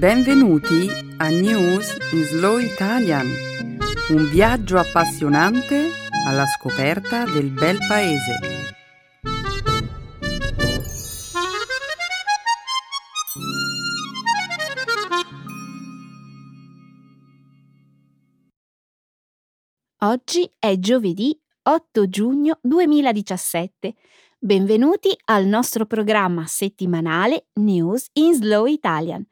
Benvenuti a News in Slow Italian, un viaggio appassionante alla scoperta del bel paese. Oggi è giovedì 8 giugno 2017. Benvenuti al nostro programma settimanale News in Slow Italian.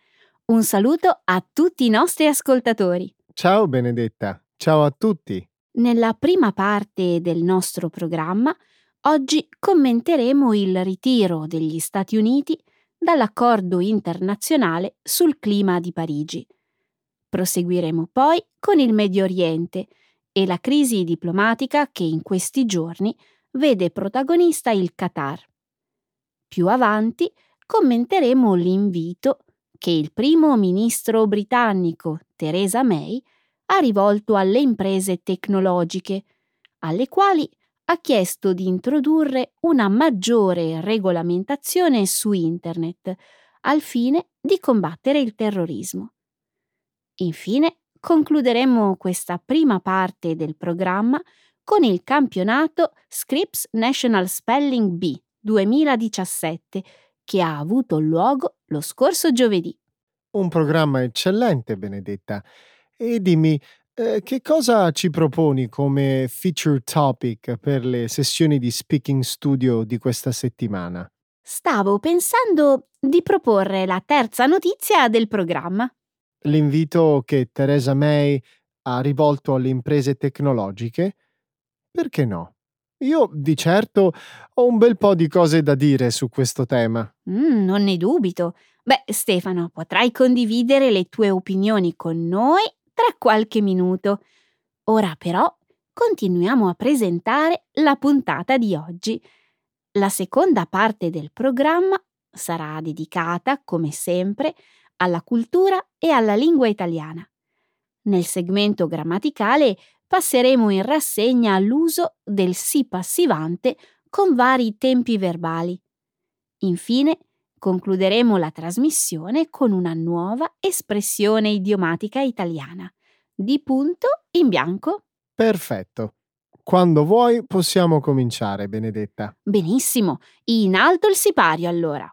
Un saluto a tutti i nostri ascoltatori. Ciao Benedetta, ciao a tutti. Nella prima parte del nostro programma, oggi commenteremo il ritiro degli Stati Uniti dall'accordo internazionale sul clima di Parigi. Proseguiremo poi con il Medio Oriente e la crisi diplomatica che in questi giorni vede protagonista il Qatar. Più avanti commenteremo l'invito che il primo ministro britannico Theresa May ha rivolto alle imprese tecnologiche, alle quali ha chiesto di introdurre una maggiore regolamentazione su Internet al fine di combattere il terrorismo. Infine, concluderemo questa prima parte del programma con il campionato Scripps National Spelling Bee 2017 che ha avuto luogo lo scorso giovedì. Un programma eccellente, Benedetta. E dimmi, eh, che cosa ci proponi come feature topic per le sessioni di Speaking Studio di questa settimana? Stavo pensando di proporre la terza notizia del programma. L'invito che Theresa May ha rivolto alle imprese tecnologiche? Perché no? Io di certo ho un bel po' di cose da dire su questo tema. Mm, non ne dubito. Beh, Stefano, potrai condividere le tue opinioni con noi tra qualche minuto. Ora però continuiamo a presentare la puntata di oggi. La seconda parte del programma sarà dedicata, come sempre, alla cultura e alla lingua italiana. Nel segmento grammaticale passeremo in rassegna l'uso del si passivante con vari tempi verbali. Infine, concluderemo la trasmissione con una nuova espressione idiomatica italiana. Di punto in bianco. Perfetto. Quando vuoi possiamo cominciare, Benedetta. Benissimo. In alto il sipario allora.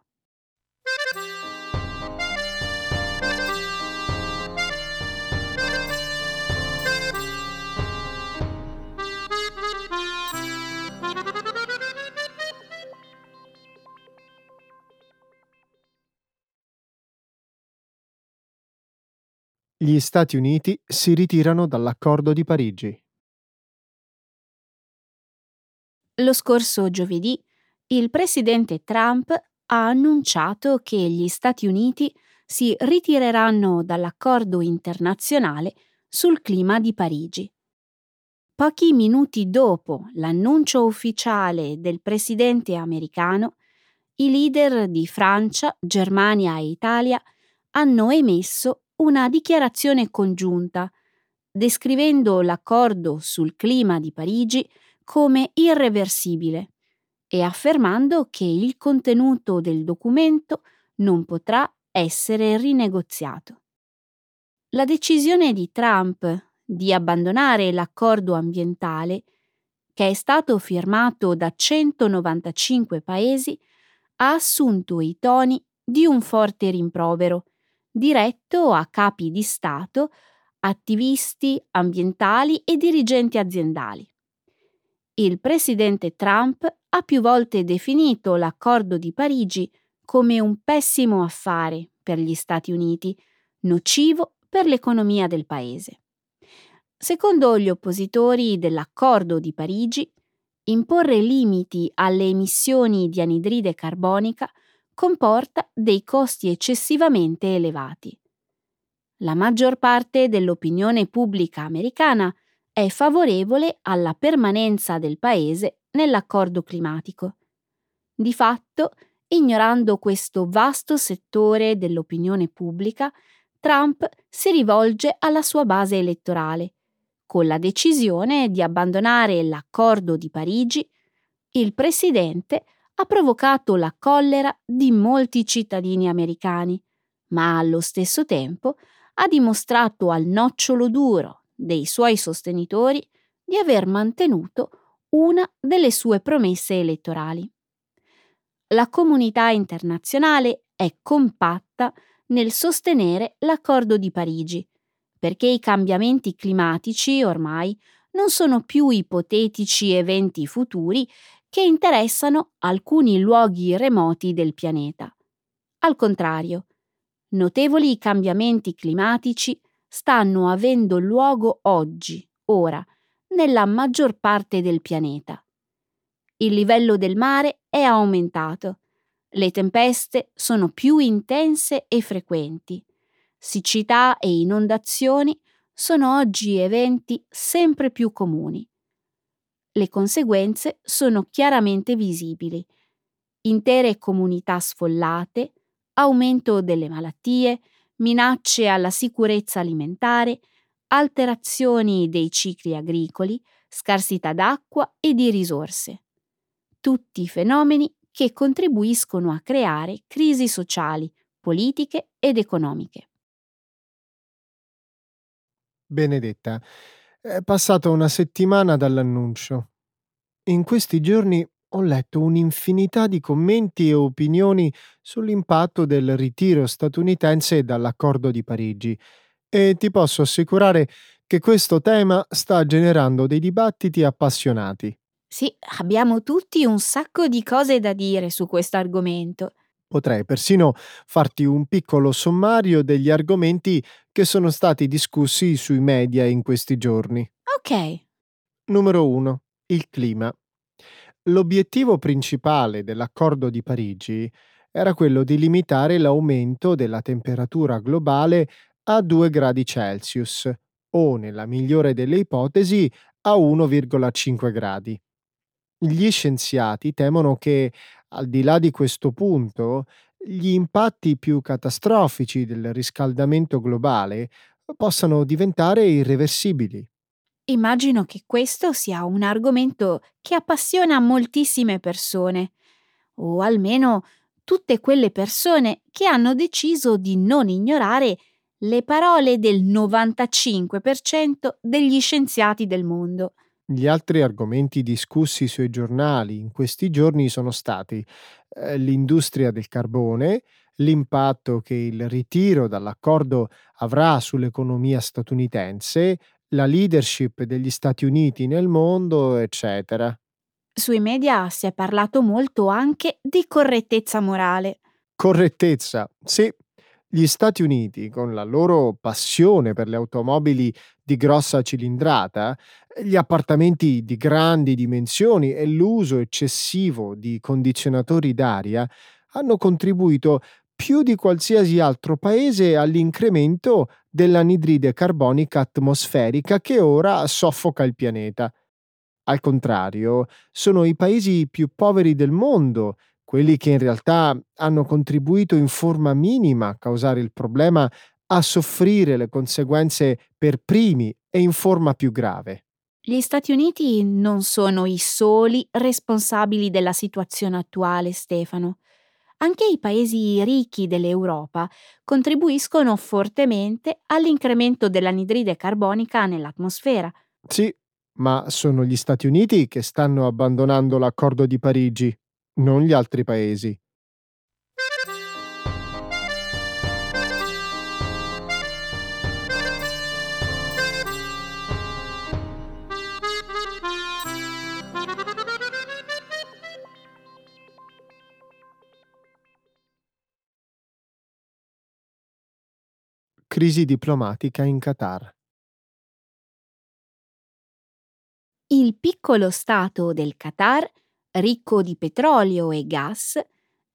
Gli Stati Uniti si ritirano dall'accordo di Parigi. Lo scorso giovedì il presidente Trump ha annunciato che gli Stati Uniti si ritireranno dall'accordo internazionale sul clima di Parigi. Pochi minuti dopo l'annuncio ufficiale del presidente americano, i leader di Francia, Germania e Italia hanno emesso una dichiarazione congiunta, descrivendo l'accordo sul clima di Parigi come irreversibile e affermando che il contenuto del documento non potrà essere rinegoziato. La decisione di Trump di abbandonare l'accordo ambientale, che è stato firmato da 195 paesi, ha assunto i toni di un forte rimprovero diretto a capi di Stato, attivisti ambientali e dirigenti aziendali. Il presidente Trump ha più volte definito l'accordo di Parigi come un pessimo affare per gli Stati Uniti, nocivo per l'economia del paese. Secondo gli oppositori dell'accordo di Parigi, imporre limiti alle emissioni di anidride carbonica comporta dei costi eccessivamente elevati. La maggior parte dell'opinione pubblica americana è favorevole alla permanenza del Paese nell'accordo climatico. Di fatto, ignorando questo vasto settore dell'opinione pubblica, Trump si rivolge alla sua base elettorale. Con la decisione di abbandonare l'accordo di Parigi, il presidente ha provocato la collera di molti cittadini americani, ma allo stesso tempo ha dimostrato al nocciolo duro dei suoi sostenitori di aver mantenuto una delle sue promesse elettorali. La comunità internazionale è compatta nel sostenere l'accordo di Parigi, perché i cambiamenti climatici ormai non sono più ipotetici eventi futuri che interessano alcuni luoghi remoti del pianeta. Al contrario, notevoli cambiamenti climatici stanno avendo luogo oggi, ora, nella maggior parte del pianeta. Il livello del mare è aumentato, le tempeste sono più intense e frequenti, siccità e inondazioni sono oggi eventi sempre più comuni. Le conseguenze sono chiaramente visibili. Intere comunità sfollate, aumento delle malattie, minacce alla sicurezza alimentare, alterazioni dei cicli agricoli, scarsità d'acqua e di risorse. Tutti fenomeni che contribuiscono a creare crisi sociali, politiche ed economiche. Benedetta, è passata una settimana dall'annuncio. In questi giorni ho letto un'infinità di commenti e opinioni sull'impatto del ritiro statunitense dall'accordo di Parigi e ti posso assicurare che questo tema sta generando dei dibattiti appassionati. Sì, abbiamo tutti un sacco di cose da dire su questo argomento. Potrei persino farti un piccolo sommario degli argomenti che sono stati discussi sui media in questi giorni. Ok. Numero 1. Il clima. L'obiettivo principale dell'accordo di Parigi era quello di limitare l'aumento della temperatura globale a 2 gradi Celsius o, nella migliore delle ipotesi, a 1,5 gradi. Gli scienziati temono che, al di là di questo punto, gli impatti più catastrofici del riscaldamento globale possano diventare irreversibili. Immagino che questo sia un argomento che appassiona moltissime persone, o almeno tutte quelle persone che hanno deciso di non ignorare le parole del 95% degli scienziati del mondo. Gli altri argomenti discussi sui giornali in questi giorni sono stati eh, l'industria del carbone, l'impatto che il ritiro dall'accordo avrà sull'economia statunitense, la leadership degli Stati Uniti nel mondo, eccetera. Sui media si è parlato molto anche di correttezza morale. Correttezza, sì. Gli Stati Uniti, con la loro passione per le automobili di grossa cilindrata, gli appartamenti di grandi dimensioni e l'uso eccessivo di condizionatori d'aria, hanno contribuito più di qualsiasi altro paese all'incremento dell'anidride carbonica atmosferica che ora soffoca il pianeta. Al contrario, sono i paesi più poveri del mondo, quelli che in realtà hanno contribuito in forma minima a causare il problema, a soffrire le conseguenze per primi e in forma più grave. Gli Stati Uniti non sono i soli responsabili della situazione attuale, Stefano. Anche i paesi ricchi dell'Europa contribuiscono fortemente all'incremento dell'anidride carbonica nell'atmosfera. Sì, ma sono gli Stati Uniti che stanno abbandonando l'accordo di Parigi, non gli altri paesi. Crisi diplomatica in Qatar. Il piccolo stato del Qatar, ricco di petrolio e gas,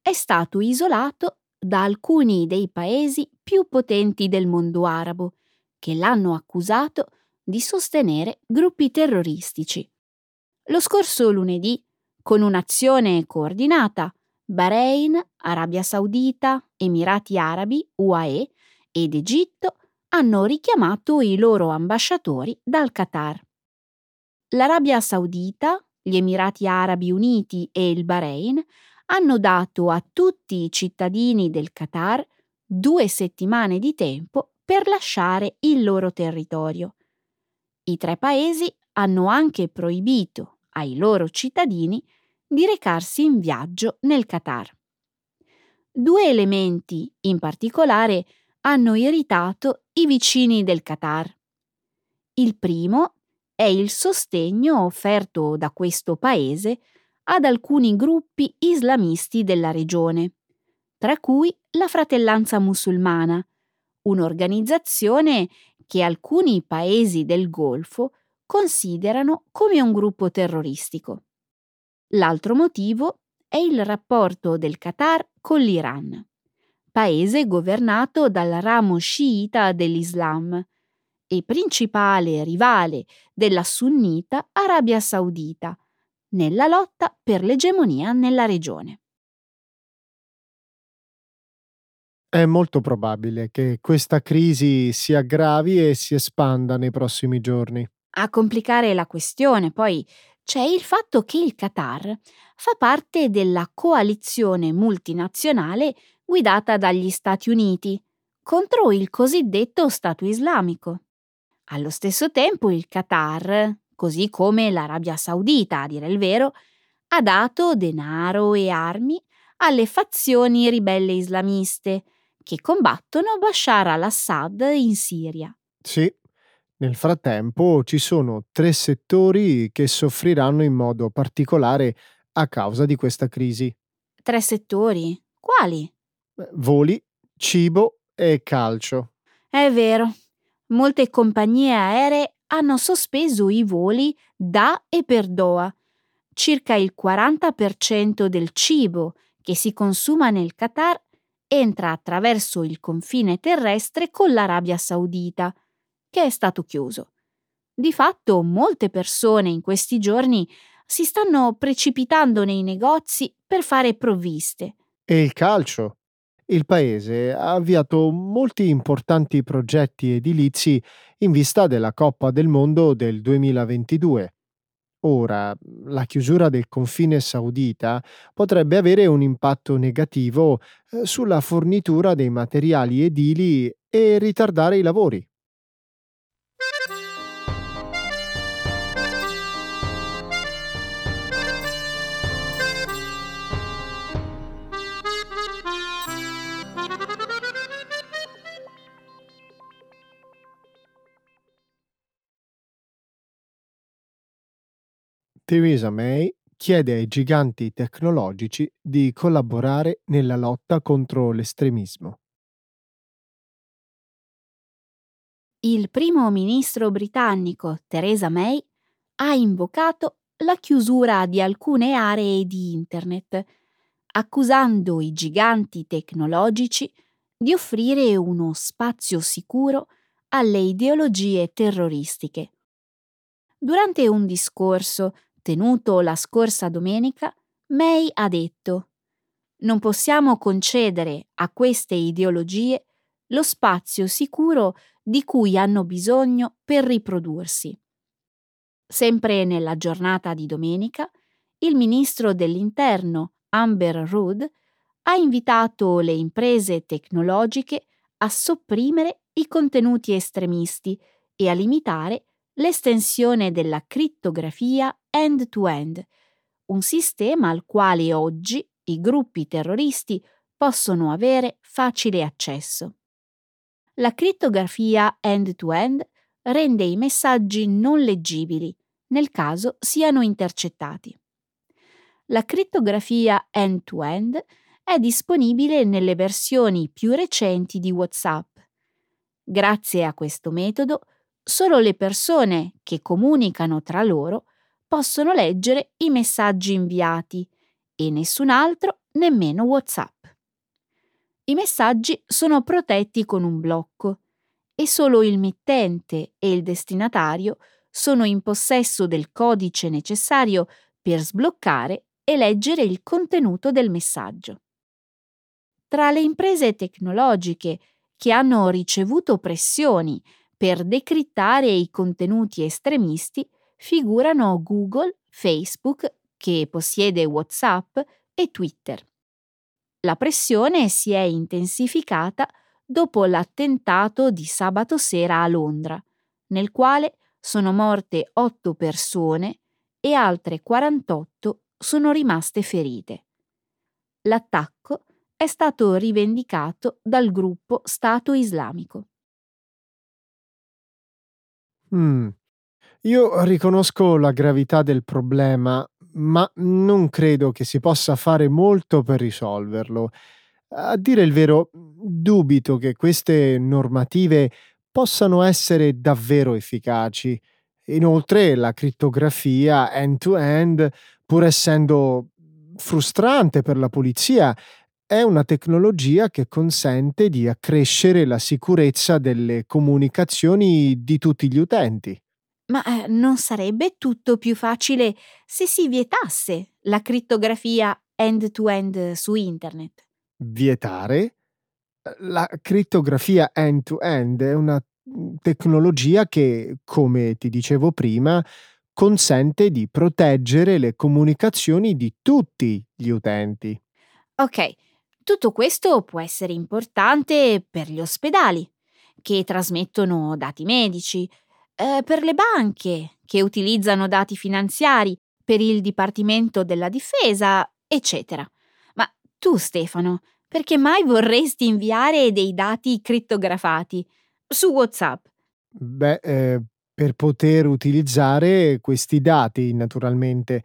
è stato isolato da alcuni dei paesi più potenti del mondo arabo, che l'hanno accusato di sostenere gruppi terroristici. Lo scorso lunedì, con un'azione coordinata, Bahrain, Arabia Saudita, Emirati Arabi, UAE ed Egitto hanno richiamato i loro ambasciatori dal Qatar. L'Arabia Saudita, gli Emirati Arabi Uniti e il Bahrain hanno dato a tutti i cittadini del Qatar due settimane di tempo per lasciare il loro territorio. I tre paesi hanno anche proibito ai loro cittadini di recarsi in viaggio nel Qatar. Due elementi, in particolare, hanno irritato i vicini del Qatar. Il primo è il sostegno offerto da questo paese ad alcuni gruppi islamisti della regione, tra cui la Fratellanza Musulmana, un'organizzazione che alcuni paesi del Golfo considerano come un gruppo terroristico. L'altro motivo è il rapporto del Qatar con l'Iran, paese governato dal ramo sciita dell'Islam e principale rivale della sunnita Arabia Saudita, nella lotta per l'egemonia nella regione. È molto probabile che questa crisi si aggravi e si espanda nei prossimi giorni. A complicare la questione, poi, c'è il fatto che il Qatar fa parte della coalizione multinazionale guidata dagli Stati Uniti contro il cosiddetto Stato islamico. Allo stesso tempo il Qatar, così come l'Arabia Saudita, a dire il vero, ha dato denaro e armi alle fazioni ribelle islamiste che combattono Bashar al-Assad in Siria. Sì, nel frattempo ci sono tre settori che soffriranno in modo particolare a causa di questa crisi. Tre settori? Quali? Voli, cibo e calcio. È vero. Molte compagnie aeree hanno sospeso i voli da e per Doha. Circa il 40% del cibo che si consuma nel Qatar entra attraverso il confine terrestre con l'Arabia Saudita, che è stato chiuso. Di fatto molte persone in questi giorni si stanno precipitando nei negozi per fare provviste. E il calcio? Il paese ha avviato molti importanti progetti edilizi in vista della Coppa del Mondo del 2022. Ora, la chiusura del confine saudita potrebbe avere un impatto negativo eh, sulla fornitura dei materiali edili e ritardare i lavori. Theresa May chiede ai giganti tecnologici di collaborare nella lotta contro l'estremismo. Il primo ministro britannico Theresa May ha invocato la chiusura di alcune aree di Internet, accusando i giganti tecnologici di offrire uno spazio sicuro alle ideologie terroristiche. Durante un discorso tenuto la scorsa domenica, May ha detto Non possiamo concedere a queste ideologie lo spazio sicuro di cui hanno bisogno per riprodursi. Sempre nella giornata di domenica, il ministro dell'Interno, Amber Rudd, ha invitato le imprese tecnologiche a sopprimere i contenuti estremisti e a limitare l'estensione della crittografia end-to-end, un sistema al quale oggi i gruppi terroristi possono avere facile accesso. La crittografia end-to-end rende i messaggi non leggibili nel caso siano intercettati. La crittografia end-to-end è disponibile nelle versioni più recenti di WhatsApp. Grazie a questo metodo, solo le persone che comunicano tra loro possono leggere i messaggi inviati e nessun altro, nemmeno WhatsApp. I messaggi sono protetti con un blocco e solo il mittente e il destinatario sono in possesso del codice necessario per sbloccare e leggere il contenuto del messaggio. Tra le imprese tecnologiche che hanno ricevuto pressioni per decrittare i contenuti estremisti figurano Google, Facebook, che possiede WhatsApp, e Twitter. La pressione si è intensificata dopo l'attentato di sabato sera a Londra, nel quale sono morte 8 persone e altre 48 sono rimaste ferite. L'attacco è stato rivendicato dal gruppo Stato Islamico. Mm. Io riconosco la gravità del problema, ma non credo che si possa fare molto per risolverlo. A dire il vero, dubito che queste normative possano essere davvero efficaci. Inoltre, la crittografia end-to-end, pur essendo frustrante per la polizia, è una tecnologia che consente di accrescere la sicurezza delle comunicazioni di tutti gli utenti. Ma eh, non sarebbe tutto più facile se si vietasse la crittografia end-to-end su Internet? Vietare? La crittografia end-to-end è una tecnologia che, come ti dicevo prima, consente di proteggere le comunicazioni di tutti gli utenti. Ok, tutto questo può essere importante per gli ospedali, che trasmettono dati medici, eh, per le banche, che utilizzano dati finanziari, per il Dipartimento della Difesa, eccetera. Ma tu, Stefano, perché mai vorresti inviare dei dati crittografati su WhatsApp? Beh, eh, per poter utilizzare questi dati, naturalmente.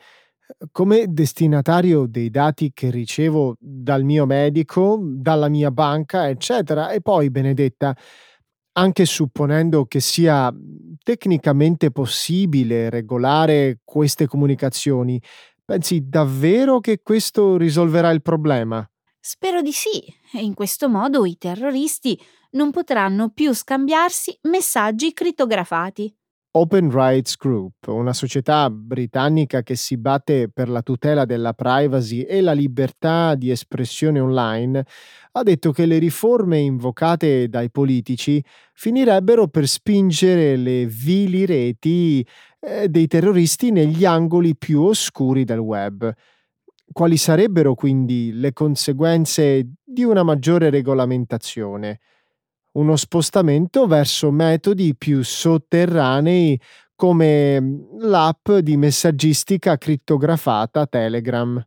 Come destinatario dei dati che ricevo dal mio medico, dalla mia banca, eccetera. E poi, Benedetta, anche supponendo che sia tecnicamente possibile regolare queste comunicazioni, pensi davvero che questo risolverà il problema? Spero di sì. E in questo modo i terroristi non potranno più scambiarsi messaggi crittografati. Open Rights Group, una società britannica che si batte per la tutela della privacy e la libertà di espressione online, ha detto che le riforme invocate dai politici finirebbero per spingere le vili reti eh, dei terroristi negli angoli più oscuri del web. Quali sarebbero quindi le conseguenze di una maggiore regolamentazione? Uno spostamento verso metodi più sotterranei come l'app di messaggistica crittografata Telegram.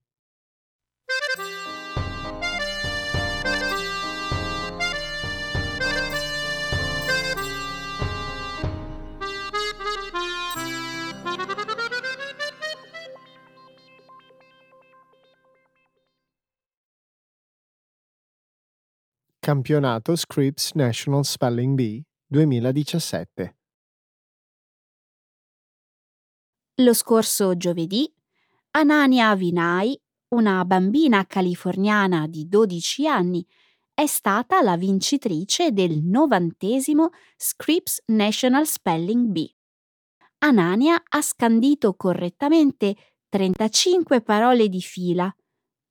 Campionato Scripps National Spelling Bee 2017. Lo scorso giovedì, Anania Vinay, una bambina californiana di 12 anni, è stata la vincitrice del novantesimo Scripps National Spelling Bee. Anania ha scandito correttamente 35 parole di fila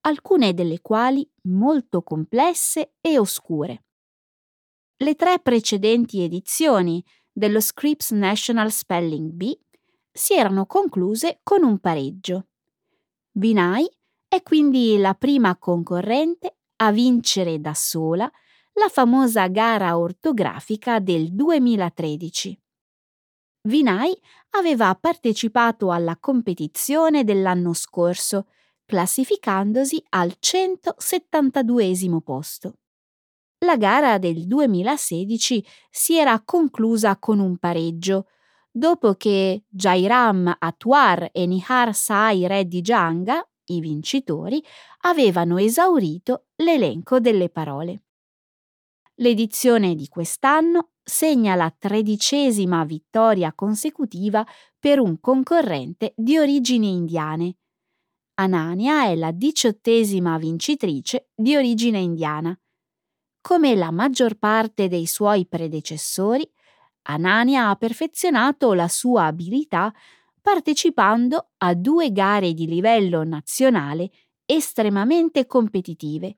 alcune delle quali molto complesse e oscure. Le tre precedenti edizioni dello Scripps National Spelling Bee si erano concluse con un pareggio. Vinay è quindi la prima concorrente a vincere da sola la famosa gara ortografica del 2013. Vinay aveva partecipato alla competizione dell'anno scorso classificandosi al 172 posto. La gara del 2016 si era conclusa con un pareggio, dopo che Jairam Atwar e Nihar Sai Reddy Janga, i vincitori, avevano esaurito l'elenco delle parole. L'edizione di quest'anno segna la tredicesima vittoria consecutiva per un concorrente di origini indiane, Anania è la diciottesima vincitrice di origine indiana. Come la maggior parte dei suoi predecessori, Anania ha perfezionato la sua abilità partecipando a due gare di livello nazionale estremamente competitive,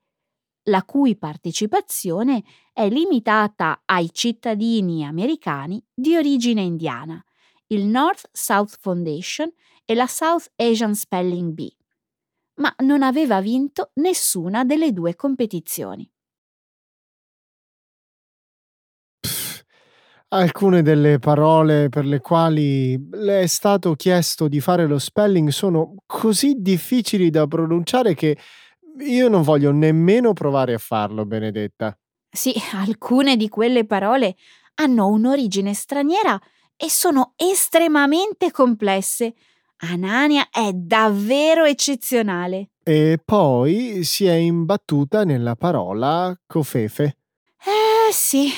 la cui partecipazione è limitata ai cittadini americani di origine indiana, il North South Foundation e la South Asian Spelling Bee ma non aveva vinto nessuna delle due competizioni. Alcune delle parole per le quali le è stato chiesto di fare lo spelling sono così difficili da pronunciare che io non voglio nemmeno provare a farlo, Benedetta. Sì, alcune di quelle parole hanno un'origine straniera e sono estremamente complesse. Anania è davvero eccezionale. E poi si è imbattuta nella parola cofefe. Eh sì,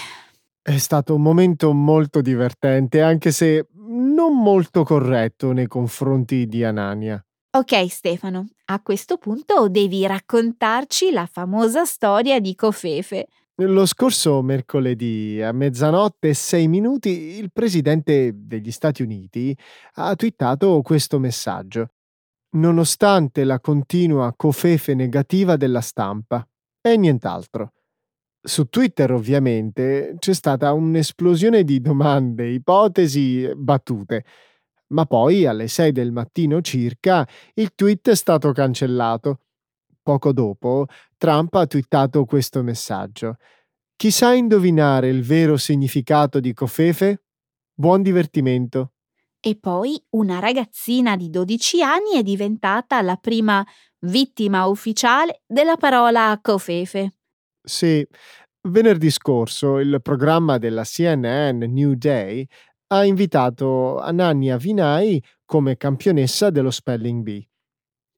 È stato un momento molto divertente, anche se non molto corretto nei confronti di Anania. Ok Stefano, a questo punto devi raccontarci la famosa storia di Cofefe. Lo scorso mercoledì a mezzanotte e sei minuti il presidente degli Stati Uniti ha twittato questo messaggio. Nonostante la continua cofefe negativa della stampa e nient'altro. Su Twitter ovviamente c'è stata un'esplosione di domande, ipotesi, battute. Ma poi alle 6 del mattino circa il tweet è stato cancellato. Poco dopo Trump ha twittato questo messaggio. Chi sa indovinare il vero significato di cofefe? Buon divertimento. E poi una ragazzina di 12 anni è diventata la prima vittima ufficiale della parola Cofefe. Sì, venerdì scorso il programma della CNN New Day ha invitato Anania Vinay come campionessa dello Spelling Bee.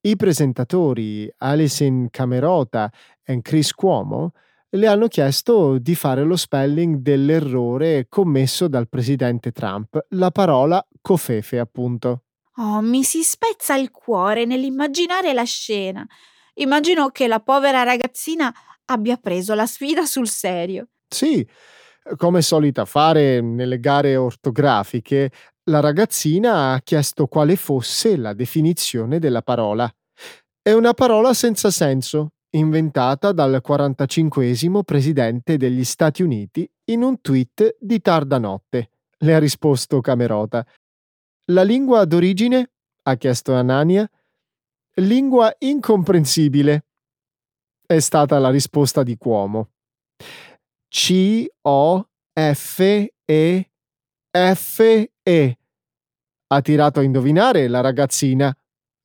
I presentatori Alison Camerota e Chris Cuomo le hanno chiesto di fare lo spelling dell'errore commesso dal presidente Trump, la parola cofefe appunto. Oh, mi si spezza il cuore nell'immaginare la scena. Immagino che la povera ragazzina abbia preso la sfida sul serio. Sì, come solita fare nelle gare ortografiche, la ragazzina ha chiesto quale fosse la definizione della parola. È una parola senza senso, inventata dal 45 presidente degli Stati Uniti in un tweet di tarda notte. Le ha risposto Camerota. La lingua d'origine? ha chiesto Anania. Lingua incomprensibile. È stata la risposta di Cuomo. C O F E F E. Ha tirato a indovinare la ragazzina,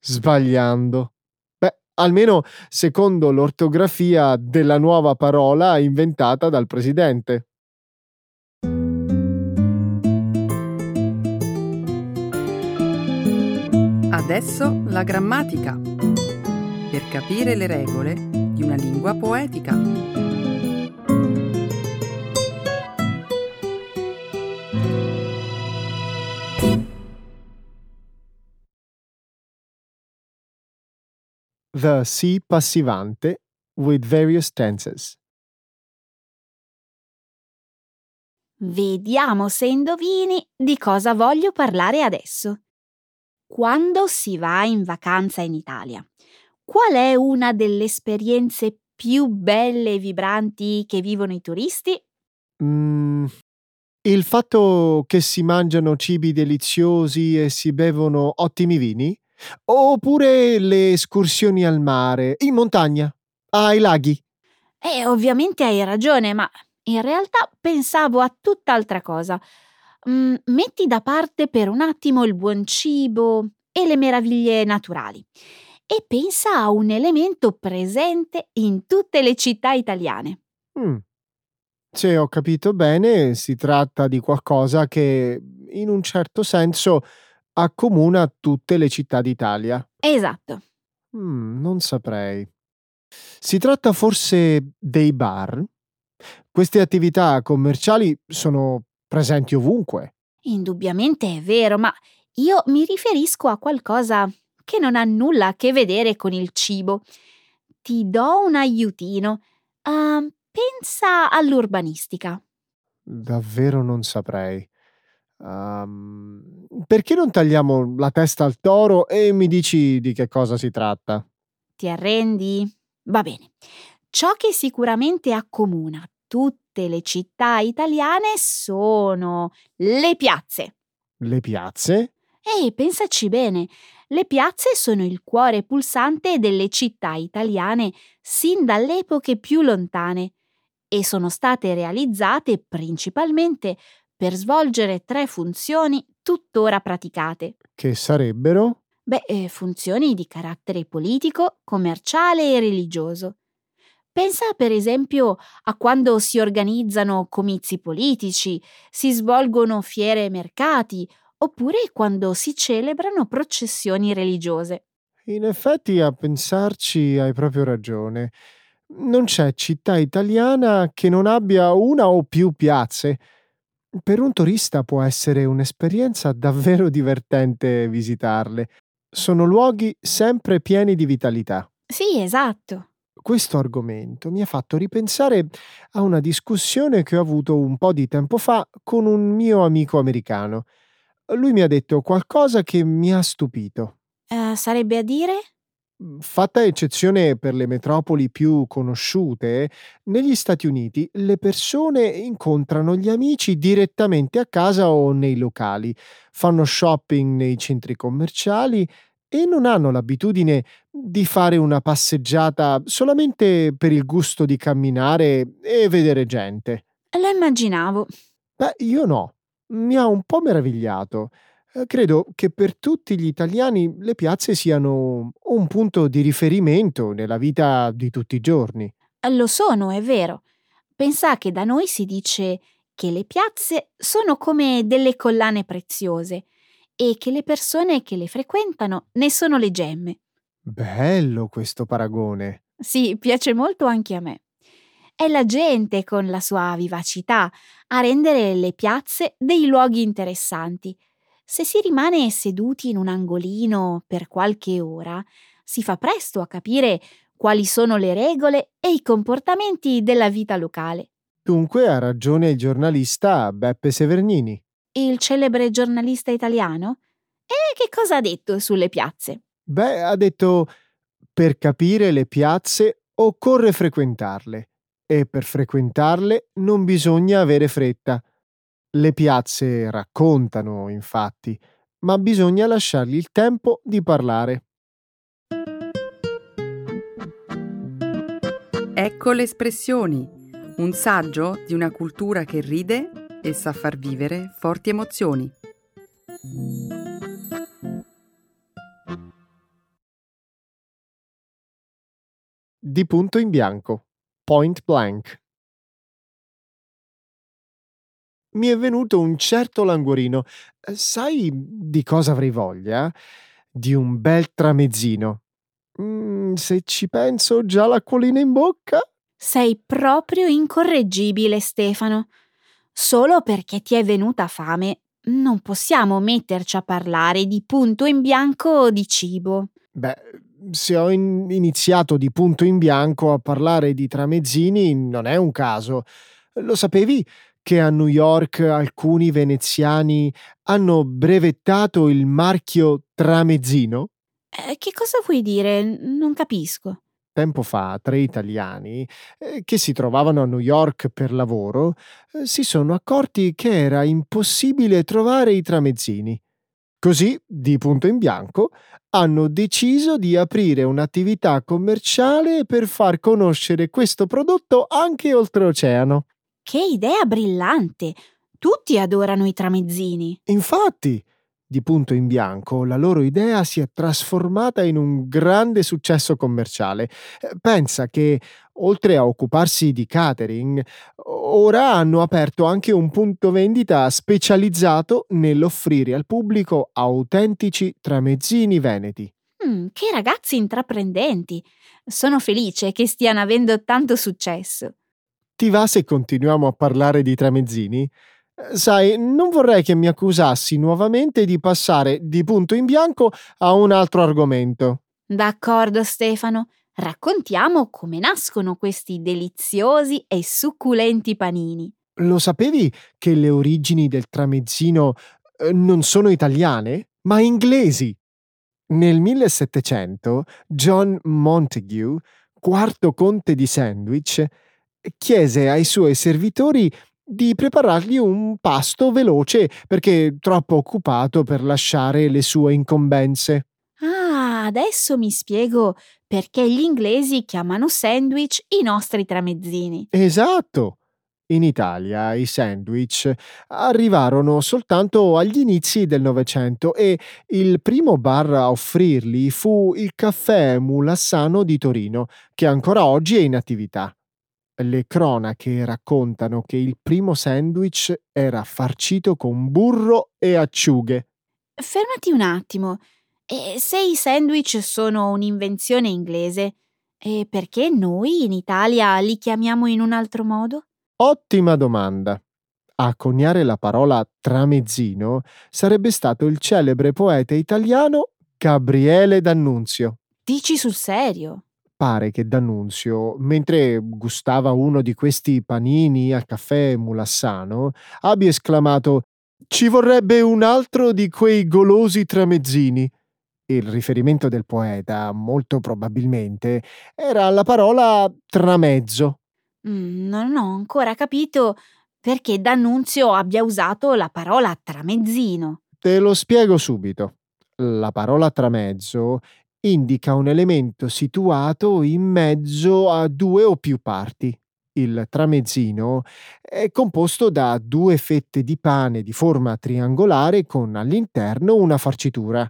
sbagliando. Beh, almeno secondo l'ortografia della nuova parola inventata dal presidente. Adesso la grammatica. Per capire le regole di una lingua poetica. The Si passivante with various tenses. Vediamo se indovini di cosa voglio parlare adesso. Quando si va in vacanza in Italia, qual è una delle esperienze più belle e vibranti che vivono i turisti? Mm, il fatto che si mangiano cibi deliziosi e si bevono ottimi vini? Oppure le escursioni al mare, in montagna, ai laghi? Eh, ovviamente hai ragione, ma in realtà pensavo a tutt'altra cosa. Mm, metti da parte per un attimo il buon cibo e le meraviglie naturali e pensa a un elemento presente in tutte le città italiane. Mm. Se ho capito bene, si tratta di qualcosa che, in un certo senso, accomuna tutte le città d'Italia. Esatto. Mm, non saprei. Si tratta forse dei bar? Queste attività commerciali sono presenti ovunque. Indubbiamente è vero, ma io mi riferisco a qualcosa che non ha nulla a che vedere con il cibo. Ti do un aiutino. Ah, pensa all'urbanistica. Davvero non saprei. Ehm, perché non tagliamo la testa al toro e mi dici di che cosa si tratta? Ti arrendi? Va bene. Ciò che sicuramente accomuna tutte le città italiane sono le piazze. Le piazze? Ehi, pensaci bene. Le piazze sono il cuore pulsante delle città italiane sin dalle epoche più lontane e sono state realizzate principalmente per svolgere tre funzioni tuttora praticate. Che sarebbero? Beh, eh, funzioni di carattere politico, commerciale e religioso. Pensa per esempio a quando si organizzano comizi politici, si svolgono fiere e mercati, oppure quando si celebrano processioni religiose. In effetti, a pensarci, hai proprio ragione. Non c'è città italiana che non abbia una o più piazze. Per un turista può essere un'esperienza davvero divertente visitarle. Sono luoghi sempre pieni di vitalità. Sì, esatto. Questo argomento mi ha fatto ripensare a una discussione che ho avuto un po' di tempo fa con un mio amico americano. Lui mi ha detto qualcosa che mi ha stupito. Eh, sarebbe a dire? Mhmm, fatta eccezione per le metropoli più conosciute, negli Stati Uniti le persone incontrano gli amici direttamente a casa o nei locali, fanno shopping nei centri commerciali e non hanno l'abitudine di fare una passeggiata solamente per il gusto di camminare e vedere gente. Lo immaginavo. Beh, io no. Mi ha un po' meravigliato. Eh, credo che per tutti gli italiani le piazze siano un punto di riferimento nella vita di tutti i giorni. Lo sono, è vero. Pensa che da noi si dice che le piazze sono come delle collane preziose e che le persone che le frequentano ne sono le gemme. Bello questo paragone. Sì, piace molto anche a me. È la gente con la sua vivacità a rendere le piazze dei luoghi interessanti. Se si rimane seduti in un angolino per qualche ora, si fa presto a capire quali sono le regole e i comportamenti della vita locale. Dunque ha ragione il giornalista Beppe Severnini. Il celebre giornalista italiano? E che cosa ha detto sulle piazze? Beh, ha detto per capire le piazze occorre frequentarle e per frequentarle non bisogna avere fretta. Le piazze raccontano, infatti, ma bisogna lasciargli il tempo di parlare. Ecco le espressioni, un saggio di una cultura che ride e sa far vivere forti emozioni. Di punto in bianco. Point blank. Mi è venuto un certo languorino. Eh, sai di cosa avrei voglia? Di un bel tramezzino. Mm, se ci penso, già l'acquolina in bocca. Sei proprio incorreggibile, Stefano. Solo perché ti è venuta fame, non possiamo metterci a parlare di punto in bianco di cibo. Beh, se ho in- iniziato di punto in bianco a parlare di tramezzini, non è un caso. Lo sapevi che a New York alcuni veneziani hanno brevettato il marchio tramezzino? Eh, che cosa vuoi dire? Non capisco. Tempo fa tre italiani, eh, che si trovavano a New York per lavoro, eh, si sono accorti che era impossibile trovare i tramezzini. Così, di punto in bianco, hanno deciso di aprire un'attività commerciale per far conoscere questo prodotto anche oltreoceano. Che idea brillante! Tutti adorano i tramezzini. Infatti, di punto in bianco, la loro idea si è trasformata in un grande successo commerciale. Eh, pensa che, oltre a occuparsi di catering, ora hanno aperto anche un punto vendita specializzato nell'offrire al pubblico autentici tramezzini veneti. Mm, che ragazzi intraprendenti! Sono felice che stiano avendo tanto successo. Ti va se continuiamo a parlare di tramezzini? Sai, non vorrei che mi accusassi nuovamente di passare di punto in bianco a un altro argomento. D'accordo, Stefano. Raccontiamo come nascono questi deliziosi e succulenti panini. Lo sapevi che le origini del tramezzino eh, non sono italiane, ma inglesi? Nel 1700 John Montague, quarto conte di Sandwich, chiese ai suoi servitori di preparargli un pasto veloce perché troppo occupato per lasciare le sue incombenze. adesso mi spiego perché gli inglesi chiamano sandwich i nostri tramezzini. Esatto! In Italia i sandwich arrivarono soltanto agli inizi del Novecento e il primo bar a offrirli fu il caffè Mulassano di Torino, che ancora oggi è in attività. Le cronache raccontano che il primo sandwich era farcito con burro e acciughe. Fermati un attimo. E se i sandwich sono un'invenzione inglese, e perché noi in Italia li chiamiamo in un altro modo? Ottima domanda. A coniare la parola tramezzino sarebbe stato il celebre poeta italiano Gabriele D'Annunzio. Dici sul serio? Pare che D'Annunzio, mentre gustava uno di questi panini al caffè Mulassano, abbia esclamato Ci vorrebbe un altro di quei golosi tramezzini. Il riferimento del poeta, molto probabilmente, era alla parola tramezzo. Mm, non ho ancora capito perché D'Annunzio abbia usato la parola tramezzino. Te lo spiego subito. La parola tramezzo indica un elemento situato in mezzo a due o più parti. Il tramezzino è composto da due fette di pane di forma triangolare con all'interno una farcitura.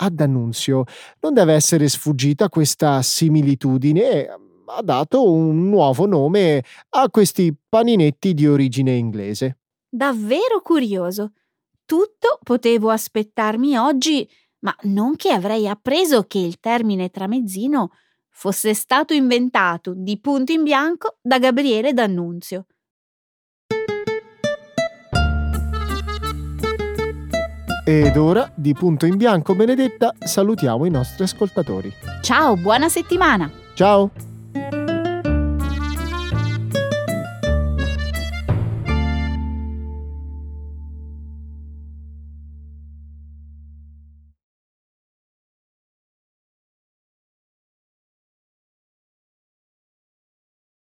Ad Annunzio non deve essere sfuggita questa similitudine e ha dato un nuovo nome a questi paninetti di origine inglese. Davvero curioso. Tutto potevo aspettarmi oggi ma non che avrei appreso che il termine tramezzino fosse stato inventato di punto in bianco da Gabriele D'Annunzio. Ed ora, di punto in bianco Benedetta, salutiamo i nostri ascoltatori. Ciao, buona settimana! Ciao!